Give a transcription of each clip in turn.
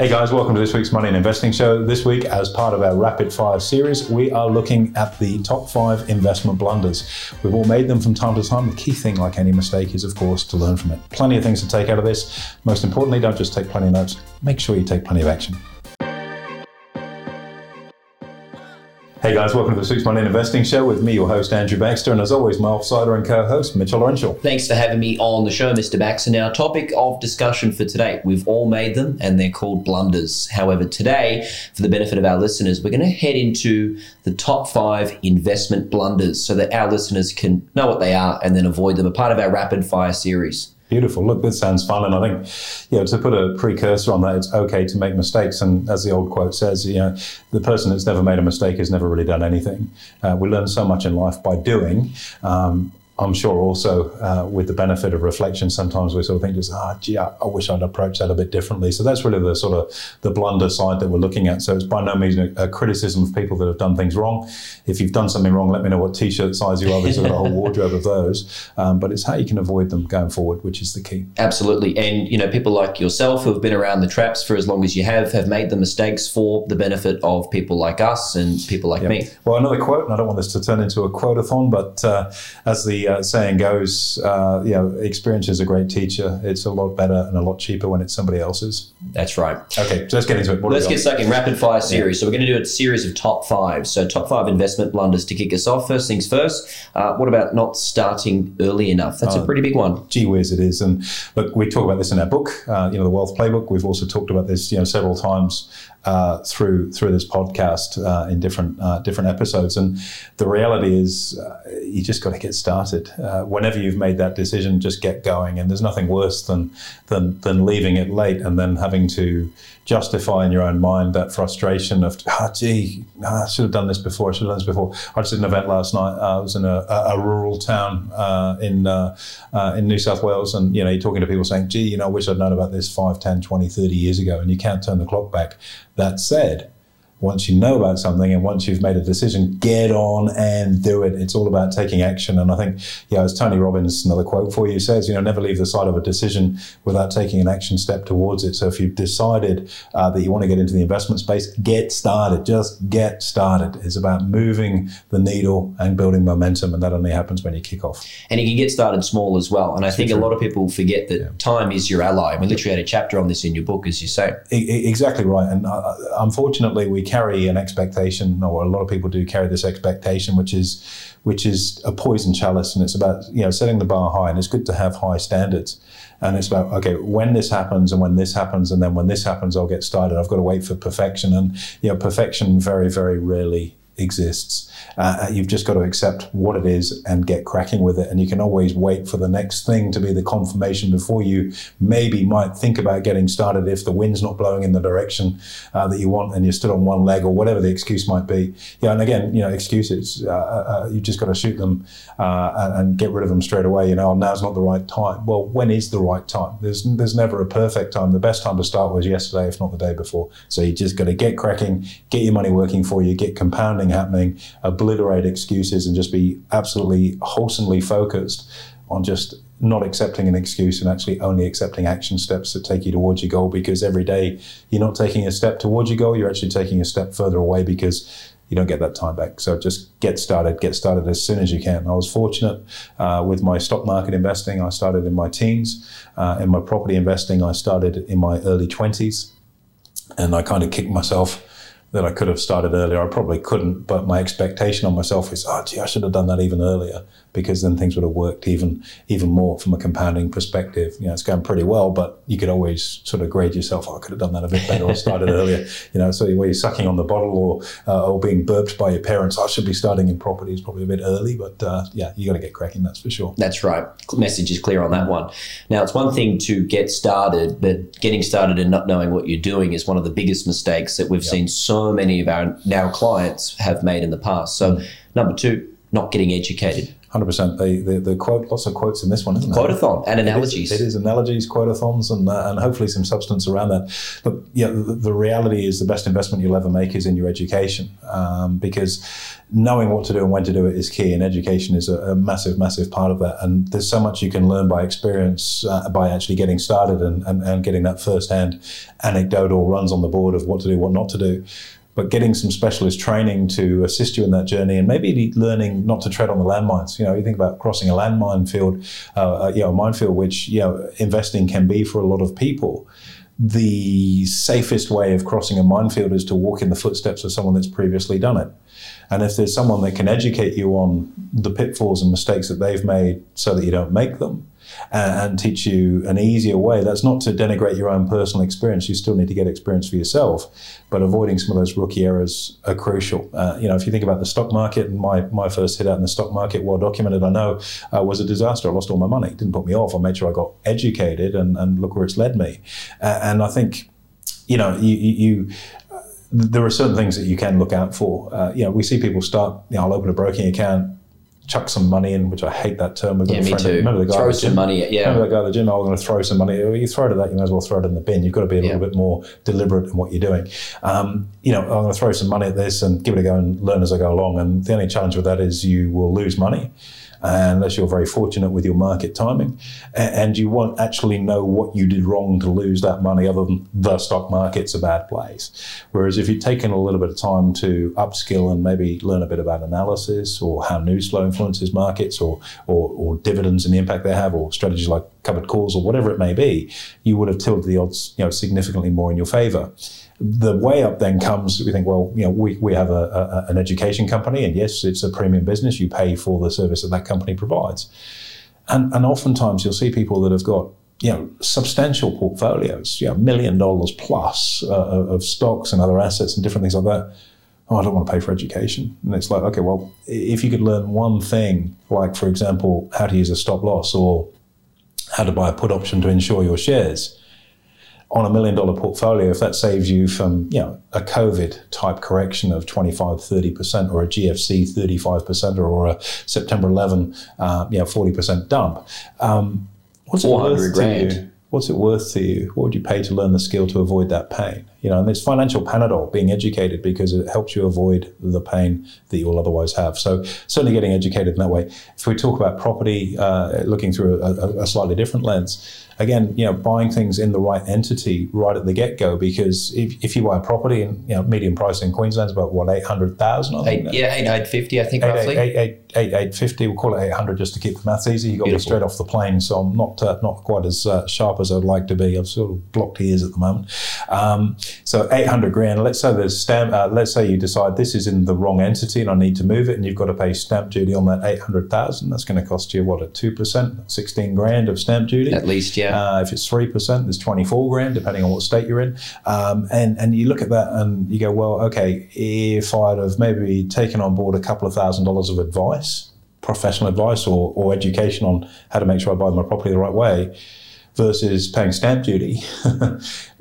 Hey guys, welcome to this week's Money and Investing Show. This week, as part of our Rapid Fire series, we are looking at the top five investment blunders. We've all made them from time to time. The key thing, like any mistake, is of course to learn from it. Plenty of things to take out of this. Most importantly, don't just take plenty of notes, make sure you take plenty of action. Hey guys, welcome to the Six Money Investing Show with me, your host Andrew Baxter, and as always, my offsider and co-host Mitchell Laurential. Thanks for having me on the show, Mr. Baxter. Now, topic of discussion for today. We've all made them, and they're called blunders. However, today, for the benefit of our listeners, we're going to head into the top five investment blunders so that our listeners can know what they are and then avoid them. A part of our rapid fire series. Beautiful. Look, this sounds fun, and I think, you know, to put a precursor on that, it's okay to make mistakes. And as the old quote says, you know, the person that's never made a mistake has never really done anything. Uh, we learn so much in life by doing. Um, I'm sure also uh, with the benefit of reflection, sometimes we sort of think just, ah, gee, I, I, wish I'd approached that a bit differently. So that's really the sort of the blunder side that we're looking at. So it's by no means a, a criticism of people that have done things wrong. If you've done something wrong, let me know what t-shirt size you are. There's got a whole wardrobe of those. Um, but it's how you can avoid them going forward, which is the key. Absolutely. And, you know, people like yourself who have been around the traps for as long as you have, have made the mistakes for the benefit of people like us and people like yep. me. Well, another quote, and I don't want this to turn into a quote-a-thon, but uh, as the uh, saying goes, uh, you know, experience is a great teacher. It's a lot better and a lot cheaper when it's somebody else's. That's right. Okay, so let's get into it. What let's get stuck in rapid fire series. Yeah. So we're going to do a series of top five. So top five investment blunders to kick us off. First things first. Uh, what about not starting early enough? That's a uh, pretty big one. Gee whiz, it is. And look, we talk about this in our book, uh, you know, the Wealth Playbook. We've also talked about this, you know, several times uh, through through this podcast uh, in different uh, different episodes. And the reality is, uh, you just got to get started. Uh, whenever you've made that decision, just get going. And there's nothing worse than than than leaving it late and then having to justify in your own mind that frustration of, ah, oh, gee, I should have done this before. I should have done this before. I just did an event last night. I was in a, a, a rural town in in New South Wales, and you know, you're talking to people saying, gee, you know, I wish I'd known about this 5, 10, 20, 30 years ago. And you can't turn the clock back that said, once you know about something and once you've made a decision, get on and do it. It's all about taking action. And I think, yeah, as Tony Robbins, another quote for you says, you know, never leave the side of a decision without taking an action step towards it. So if you've decided uh, that you want to get into the investment space, get started. Just get started. It's about moving the needle and building momentum. And that only happens when you kick off. And you can get started small as well. And I think a lot of people forget that yeah. time is your ally. We literally had a chapter on this in your book, as you say. E- exactly right. And uh, unfortunately, we carry an expectation, or a lot of people do carry this expectation, which is which is a poison chalice, and it's about you know setting the bar high, and it's good to have high standards. And it's about okay, when this happens, and when this happens, and then when this happens, I'll get started. I've got to wait for perfection, and you know, perfection very, very rarely exists. Uh, you've just got to accept what it is and get cracking with it. And you can always wait for the next thing to be the confirmation before you maybe might think about getting started if the wind's not blowing in the direction uh, that you want and you're still on one leg or whatever the excuse might be. Yeah, and again, you know, excuses, uh, uh, uh you just got to shoot them uh, and, and, get rid of them straight away. You know, now's not the right time. Well, when is the right time? There's, there's never a perfect time. The best time to start was yesterday, if not the day before. So you just got to get cracking, get your money working for you, get compounding happening, obliterate excuses, and just be absolutely wholesomely focused on just not accepting an excuse and actually only accepting action steps that take you towards your goal because every day you're not taking a step towards your goal, you're actually taking a step further away because you don't get that time back. So just get started, get started as soon as you can. I was fortunate uh, with my stock market investing. I started in my teens. Uh, in my property investing, I started in my early 20s. And I kind of kicked myself that I could have started earlier. I probably couldn't, but my expectation on myself is, oh, gee, I should have done that even earlier because then things would have worked even even more from a compounding perspective. You know, it's going pretty well, but you could always sort of grade yourself. Oh, I could have done that a bit better or started earlier. You know, so where you're sucking on the bottle or uh, or being burped by your parents, I should be starting in property is probably a bit early, but uh, yeah, you got to get cracking. That's for sure. That's right. Message is clear on that one. Now, it's one thing to get started, but getting started and not knowing what you're doing is one of the biggest mistakes that we've yep. seen so many of our now clients have made in the past. So, mm. number two, not getting educated. Hundred percent. The, quote, lots of quotes in this one, isn't there? Quotathon and It is- analogies. It is, analogies, quotathons, and uh, and hopefully some substance around that. But yeah, the, the reality is the best investment you'll ever make is in your education, um, because knowing what to do and when to do it is key, and education is a, a massive, massive part of that. And there's so much you can learn by experience, uh, by actually getting started and, and, and getting that first-hand anecdotal runs on the board of what to do, what not to do but getting some specialist training to assist you in that journey and maybe learning not to tread on the landmines. You know, you think about crossing a landmine field, uh, uh, you know, a minefield, which, you know, investing can be for a lot of people. The safest way of crossing a minefield is to walk in the footsteps of someone that's previously done it. And if there's someone that can educate you on the pitfalls and mistakes that they've made so that you don't make them, and, and teach you an easier way. That's not to denigrate your own personal experience. You still need to get experience for yourself, but avoiding some of those rookie errors are crucial. Uh, you know, if you think about the stock market, and my my first hit out in the stock market, well documented, I know, uh, was a disaster. I lost all my money. It didn't put me off. I made sure I got educated, and, and look where it's led me. Uh, and I think, you know, you. you, you there are certain things that you can look out for. Uh, you know, we see people start. You know, I'll open a broking account, chuck some money in, which I hate that term. We've got Yeah, a me too. Remember the guy Throw some money at- yeah. Remember that guy at the gym? Oh, I'm going to throw some money. You throw it at that, you might as well throw it in the bin. You've got to be a little Yeah. bit more deliberate in what you're doing. Um, you know, I'm going to throw some money at this and give it a go and learn as I go along. And the only challenge with that is you will lose money. Uh, unless you're very fortunate with your market timing, and you won't actually know what you did wrong to lose that money, other than the stock market's a bad place. Whereas if you've taken a little bit of time to upskill and maybe learn a bit about analysis or how news flow influences markets or, or, or dividends and the impact they have or strategies like covered calls or whatever it may be, you would have tilted the odds you know, significantly more in your favor. The way up then comes, we think, well, you know, we, we have a, a, an education company, and yes, it's a premium business. You pay for the service that that company provides. And, and oftentimes you'll see people that have got you know substantial portfolios, you know, million dollars plus uh, of stocks and other assets and different things like that. Oh, I don't want to pay for education. And it's like, okay, well, if you could learn one thing, like for example, how to use a stop loss or how to buy a put option to insure your shares on a million dollar portfolio, if that saves you from, you know, a COVID type correction of 25, 30% or a GFC 35% or a September 11, uh, you know, 40% dump, um, what's it 400 worth to you? What's it worth to you? What would you pay to learn the skill to avoid that pain? You know, and it's financial Panadol, being educated because it helps you avoid the pain that you will otherwise have. So certainly getting educated in that way. If we talk about property, uh, looking through a, a, slightly different lens, again, you know, buying things in the right entity right at the get go. Because if, if you buy a property and you know median price in Queensland, Queensland's about what eight hundred thousand, I think. Eight, yeah, eight, eight fifty, I think, Eight, roughly. eight, eight, eight, eight fifty. We'll call it eight hundred just to keep the maths easy. You got me Beautiful. straight off the plane, so I'm not uh, not quite as uh, sharp as I'd like to be. I've sort of blocked ears at the moment. Um, so eight hundred grand. Let's say there's stamp. Uh, let's say you decide this is in the wrong entity and I need to move it, and you've got to pay stamp duty on that eight hundred thousand. That's going to cost you what at two percent, sixteen grand of stamp duty. At least, yeah. Uh, if it's three percent, there's twenty four grand, depending on what state you're in. Um, and and you look at that and you go, well, okay, if I'd have maybe taken on board a couple of thousand dollars of advice, professional advice, or or education on how to make sure I buy my property the right way, versus paying stamp duty.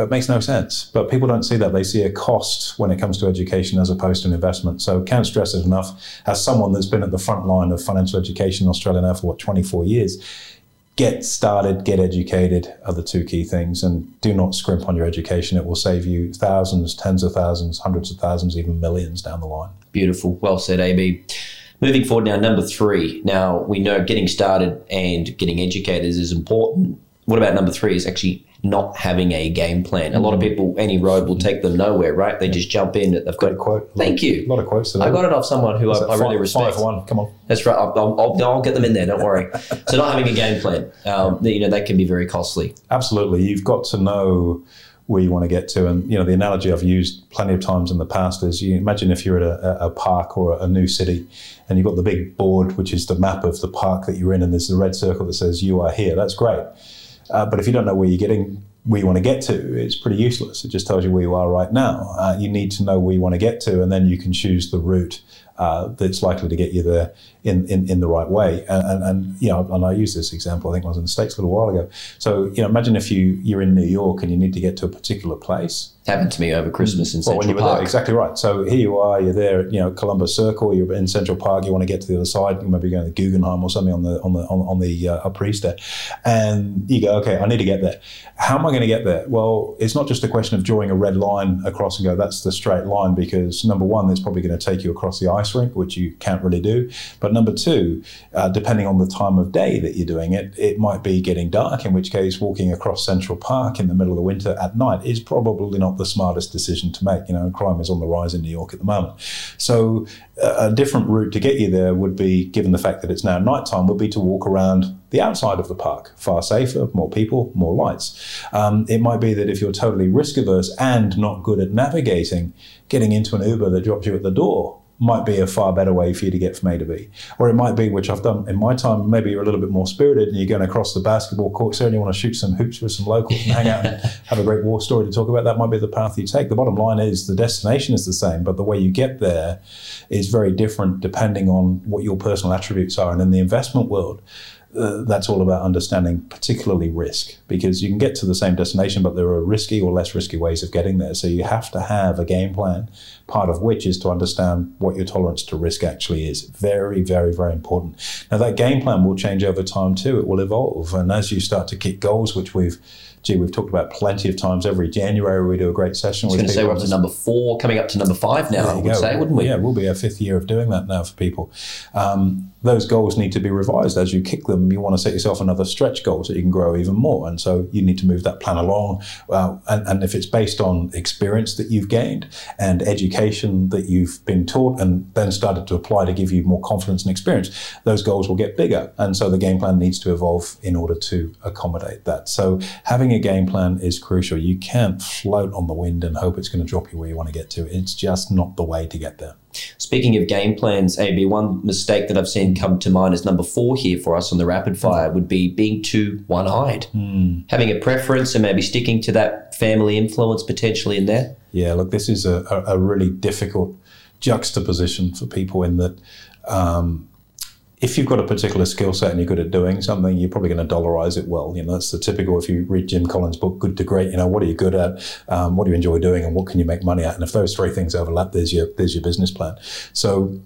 It makes no sense, but people don't see that. They see a cost when it comes to education as opposed to an investment. So, can't stress it enough. As someone that's been at the front line of financial education in Australia now for what 24 years, get started, get educated are the two key things. And do not scrimp on your education. It will save you thousands, tens of thousands, hundreds of thousands, even millions down the line. Beautiful. Well said, AB. Moving forward now, number three. Now, we know getting started and getting educated is important. What about number three is actually not having a game plan. A lot of people, any road will take them nowhere, right? They just jump in. They've got a quote. Thank you. A lot of quotes. I got it off someone who I, I really Five- respect. Five one. Come on. That's right. I'll, I'll, I'll, I'll get them in there. Don't worry. so not having a game plan, um, you know, that can be very costly. Absolutely. You've got to know where you want to get to. And, you know, the analogy I've used plenty of times in the past is you imagine if you're at a, a park or a new city and you've got the big board, which is the map of the park that you're in, and there's the red circle that says you are here. That's great. Uh, but if you don't know where you're getting, where you want to get to, it's pretty useless. It just tells you where you are right now. Uh, you need to know where you want to get to, and then you can choose the route uh, that's likely to get you there in, in, in the right way. And, and, and, you know, and I use this example, I think I was in the States a little while ago. So, you know, imagine if you, you're in New York and you need to get to a particular place. Happened to me over Christmas in Well, when Central you were Park. there, exactly right. So here you are, you're there, you know, Columbus Circle, you're in Central Park, you want to get to the other side, you maybe going to the Guggenheim or something on the on the on, on the uh, Upper East there, and you go, okay, I need to get there. How am I going to get there? Well, it's not just a question of drawing a red line across and go, that's the straight line, because number one, it's probably going to take you across the ice rink, which you can't really do. But number two, uh, depending on the time of day that you're doing it, it might be getting dark, in which case walking across Central Park in the middle of the winter at night is probably not the smartest decision to make. You know, crime is on the rise in New York at the moment. So a a different route to get you there would be, given the fact that it's now nighttime, would be to walk around the outside of the park. Far safer, more people, more lights. Um, it might be that if you're totally risk averse and not good at navigating, getting into an Uber that drops you at the door might be a far better way for you to get from A to B. Or it might be, which I've done in my time, maybe you're a little bit more spirited and you're going across the basketball court, you want to shoot some hoops with some locals and hang out and have a great war story to talk about. That might be the path you take. The bottom line is the destination is the same, but the way you get there is very different depending on what your personal attributes are. And in the investment world, uh, that's all about understanding particularly risk because you can get to the same destination but there are risky or less risky ways of getting there. So you have to have a game plan part of which is to understand what your tolerance to risk actually is. Very very very important. Now that game plan will change over time too. It will evolve. And as you start to kick goals which we've gee we've talked about plenty of times every january we do a great session I was going to say we're up to number four, coming up to number five now, I would go. say, wouldn't we? Yeah, we'll be our fifth year of doing that now for people. Um, those goals need to be revised as you kick them. You want to set yourself another stretch goal so you can grow even more, and so you need to move that plan along. Uh, and, and if it's based on experience that you've gained and education that you've been taught, and then started to apply to give you more confidence and experience, those goals will get bigger. And so the game plan needs to evolve in order to accommodate that. So having a game plan is crucial. You can't float on the wind and hope it's going to drop you where you want to get to. It's just not the way to get there. Speaking of game plans, AB, one mistake that I've seen come to mind is number four here for us on the rapid fire would be being too one eyed. Having a preference and maybe sticking to that family influence potentially in there. Yeah, look, this is a, a, a really difficult juxtaposition for people in that um, if you've got a particular skill set and you're good at doing something, you're probably going to dollarize it well. You know, that's the typical. If you read Jim Collins' book, Good to Great, you know, what are you good at? Um, what do you enjoy doing? And what can you make money at? And if those three things overlap, there's your there's your business plan. So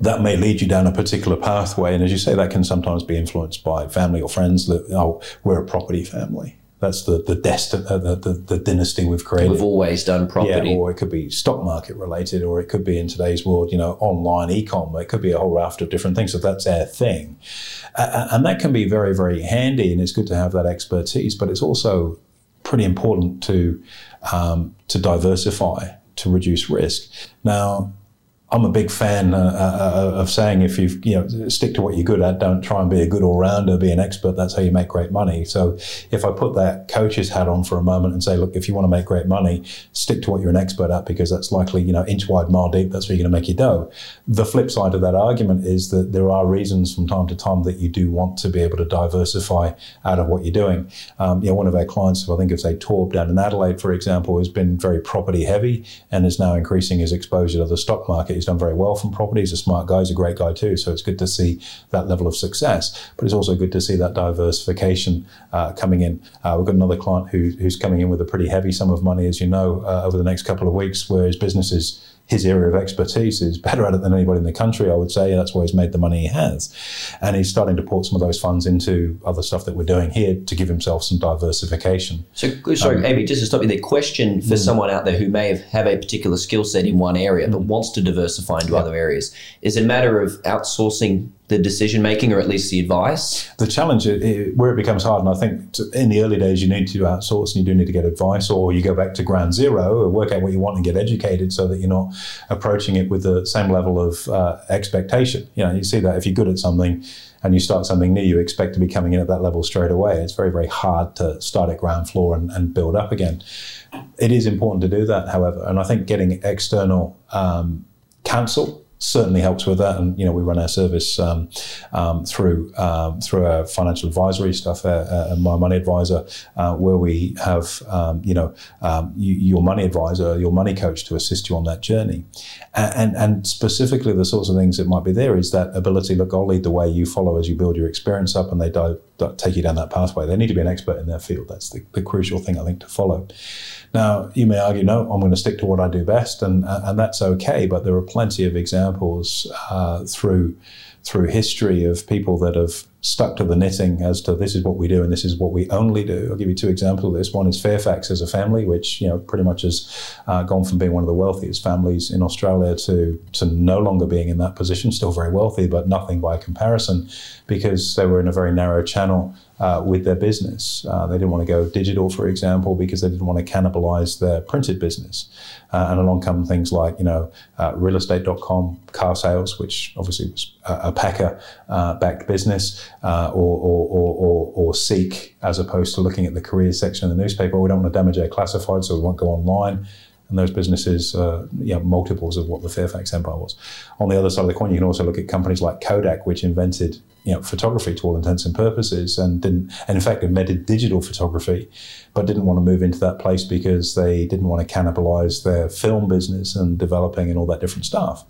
that may lead you down a particular pathway. And as you say, that can sometimes be influenced by family or friends. That oh, we're a property family. That's the the, desti- uh, the, the the dynasty we've created. We've always done property. Yeah, or it could be stock market related, or it could be in today's world, you know, online e-com. It could be a whole raft of different things. So that's our thing, uh, and that can be very, very handy, and it's good to have that expertise. But it's also pretty important to um, to diversify to reduce risk. Now, I'm a big fan uh, uh, of saying if you you know stick to what you're good at, don't try and be a good all rounder, be an expert. That's how you make great money. So if I put that coach's hat on for a moment and say, look, if you want to make great money, stick to what you're an expert at because that's likely you know inch wide, mile deep. That's where you're going to make your dough. The flip side of that argument is that there are reasons from time to time that you do want to be able to diversify out of what you're doing. Um, you know, one of our clients, who I think of say Torb down in Adelaide, for example, has been very property heavy and is now increasing his exposure to the stock market. He's done very well from property. He's a smart guy. He's a great guy too. So it's good to see that level of success. But it's also good to see that diversification uh, coming in. Uh, we've got another client who, who's coming in with a pretty heavy sum of money, as you know, uh, over the next couple of weeks, where his business is his area of expertise is better at it than anybody in the country, I would say. That's why he's made the money he has. And he's starting to port some of those funds into other stuff that we're doing here to give himself some diversification. So, sorry, um, AB, just to stop you there, question for hmm. someone out there who may have, have a particular skill set in one area but hmm. wants to diversify into other areas. Is it a matter of outsourcing the decision making or at least the advice? The challenge where it becomes hard, and I think in the early days you need to outsource and you do need to get advice, or you go back to ground zero or work out what you want and get educated so that you're not approaching it with the same level of uh, expectation. You know, you see that if you're good at something and you start something new, you expect to be coming in at that level straight away. It's very, very hard to start at ground floor and, and build up again. It is important to do that, however, and I think getting external um, counsel certainly helps with that. And you know, we run our service um, um, through um, through our financial advisory stuff, uh, uh, my money advisor, uh, where we have um, you know um, you, your money advisor, your money coach to assist you on that journey, and, and, and specifically the sorts of things that might be there is that ability. Look, I'll lead the way. You follow as you build your experience up, and they do, take you down that pathway. They need to be an expert in their field. That's the, the crucial thing I think to follow. Now, you may argue, no, I'm going to stick to what I do best, and, and that's okay, but there are plenty of examples uh, through through history of people that have stuck to the knitting as to this is what we do and this is what we only do. I'll give you two examples of this. One is Fairfax as a family, which you know pretty much has uh, gone from being one of the wealthiest families in Australia to to no longer being in that position. Still very wealthy, but nothing by comparison, because they were in a very narrow channel uh, with their business. Uh, they didn't want to go digital, for example, because they didn't want to cannibalize their printed business. Uh, and along come things like, you know, uh, realestate.com, car sales, which obviously was a, Packer uh, backed business, uh, or, or, or, or, Seek, as opposed to looking at the careers section of the newspaper. We don't want to damage our classified, so we won't go online and those businesses, uh, you know, multiples of what the Fairfax empire was. On the other side of the coin, you can also look at companies like Kodak, which invented you know photography to all intents and purposes, and didn't, and in fact invented digital photography, but didn't want to move into that place because they didn't want to cannibalize their film business and developing and all that different stuff.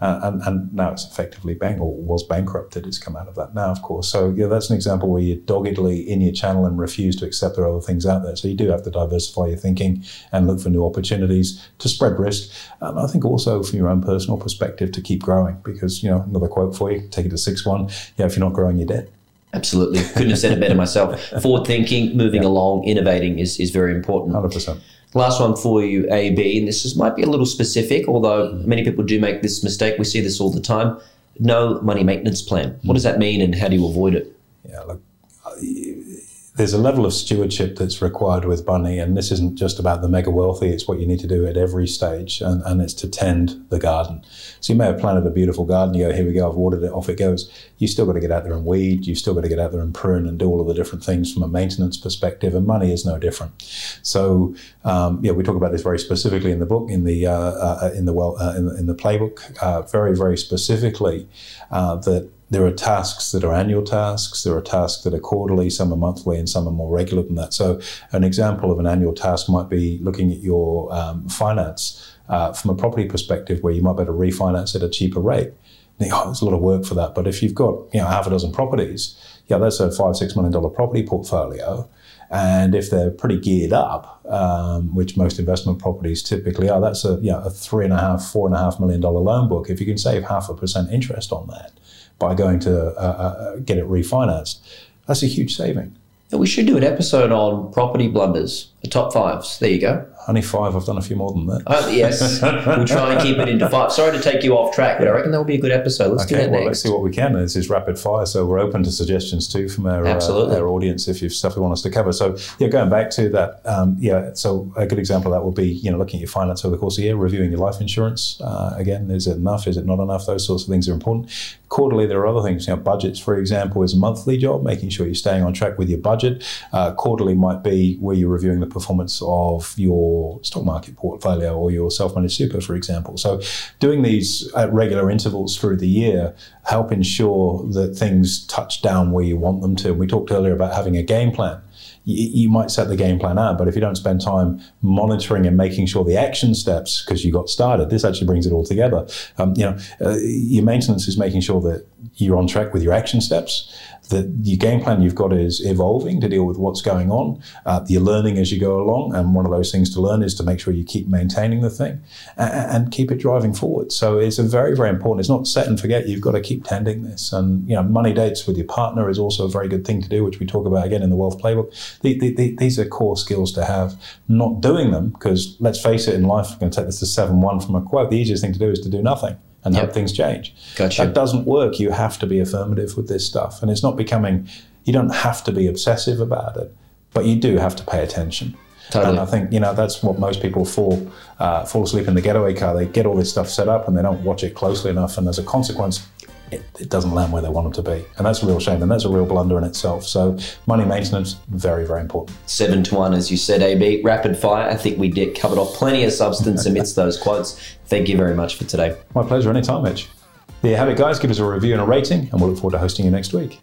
Uh, and, and, now it's effectively bank or was bankrupted. It's come out of that now, of course. So yeah, that's an example where you're doggedly in your channel and refuse to accept there are other things out there. So you do have to diversify your thinking and look for new opportunities to spread risk. And I think also from your own personal perspective to keep growing because you know another quote for you: take it to six one. Yeah, if you're not growing, you're dead. Absolutely, couldn't have said it better myself. Forward thinking, moving yeah. along, innovating is is very important. Hundred percent. Last one for you, AB, and this is, might be a little specific, although many people do make this mistake. We see this all the time. No money maintenance plan. What does that mean, and how do you avoid it? Yeah, look, there's a level of stewardship that's required with money, and this isn't just about the mega wealthy. It's what you need to do at every stage, and, and it's to tend the garden. So you may have planted a beautiful garden. You go, here we go. I've watered it. Off it goes. You still got to get out there and weed. You've still got to get out there and prune and do all of the different things from a maintenance perspective. And money is no different. So um, yeah, we talk about this very specifically in the book, in the uh, uh, in the well uh, in, the, in the playbook, uh, very very specifically uh, that there are tasks that are annual tasks, there are tasks that are quarterly, some are monthly, and some are more regular than that. So, an example of an annual task might be looking at your um, finance uh, from a property perspective, where you might be able to refinance at a cheaper rate. Oh, there's a lot of work for that. But if you've got you know half a dozen properties, yeah, that's a five six million dollar property portfolio. And if they're pretty geared up, um, which most investment properties typically are, that's a you know, a three and a half, four and a half million dollar loan book. If you can save half a percent interest on that, by going to uh, uh, get it refinanced. That's a huge saving. We should do an episode on property blunders, the top fives. There you go. Only five. I've done a few more than that. Uh, yes, we'll try and keep it into five. Sorry to take you off track, but I reckon that will be a good episode. Let's okay, do that well, next. Let's see what we can. This is rapid fire, so we're open to suggestions too from our uh, our audience if you've stuff you want us to cover. So yeah, going back to that, um, yeah. So a good example of that would be you know looking at your finance over the course of the year, reviewing your life insurance. Uh, again, is it enough? Is it not enough? Those sorts of things are important. Quarterly, there are other things. You know, budgets, for example, is a monthly job, making sure you're staying on track with your budget. Uh, quarterly might be where you're reviewing the performance of your stock market portfolio or your self-managed super, for example. So, doing these at regular intervals through the year help ensure that things touch down where you want them to. We talked earlier about having a game plan you, might set the game plan out, but if you don't spend time monitoring and making sure the action steps, because you got started, this actually brings it all together. Um, you know, uh, your maintenance is making sure that you're on track with your action steps the, your game plan you've got is evolving to deal with what's going on. Uh, you're learning as you go along, and one of those things to learn is to make sure you keep maintaining the thing and, and, keep it driving forward. So it's a very, very important. It's not set and forget. You've got to keep tending this, and you know, money dates with your partner is also a very good thing to do, which we talk about again in the Wealth Playbook. The, the, the, these are core skills to have. Not doing them because let's face it, in life, I'm going to take this to seven one from a quote. The easiest thing to do is to do nothing and yep. hope things change. Gotcha. That doesn't work. You have to be affirmative with this stuff. And it's not becoming, you don't have to be obsessive about it, but you do have to pay attention. Totally. And I think you know that's what most people fall uh, fall asleep in the getaway car. They get all this stuff set up and they don't watch it closely enough, and as a consequence, it, it, doesn't land where they want them to be. And that's a real shame. And that's a real blunder in itself. So money maintenance, very, very important. Seven to one, as you said, AB. Rapid fire. I think we did covered off plenty of substance amidst those quotes. Thank you very much for today. My pleasure. Anytime, Mitch. There you have it, guys. Give us a review and a rating, and we'll look forward to hosting you next week.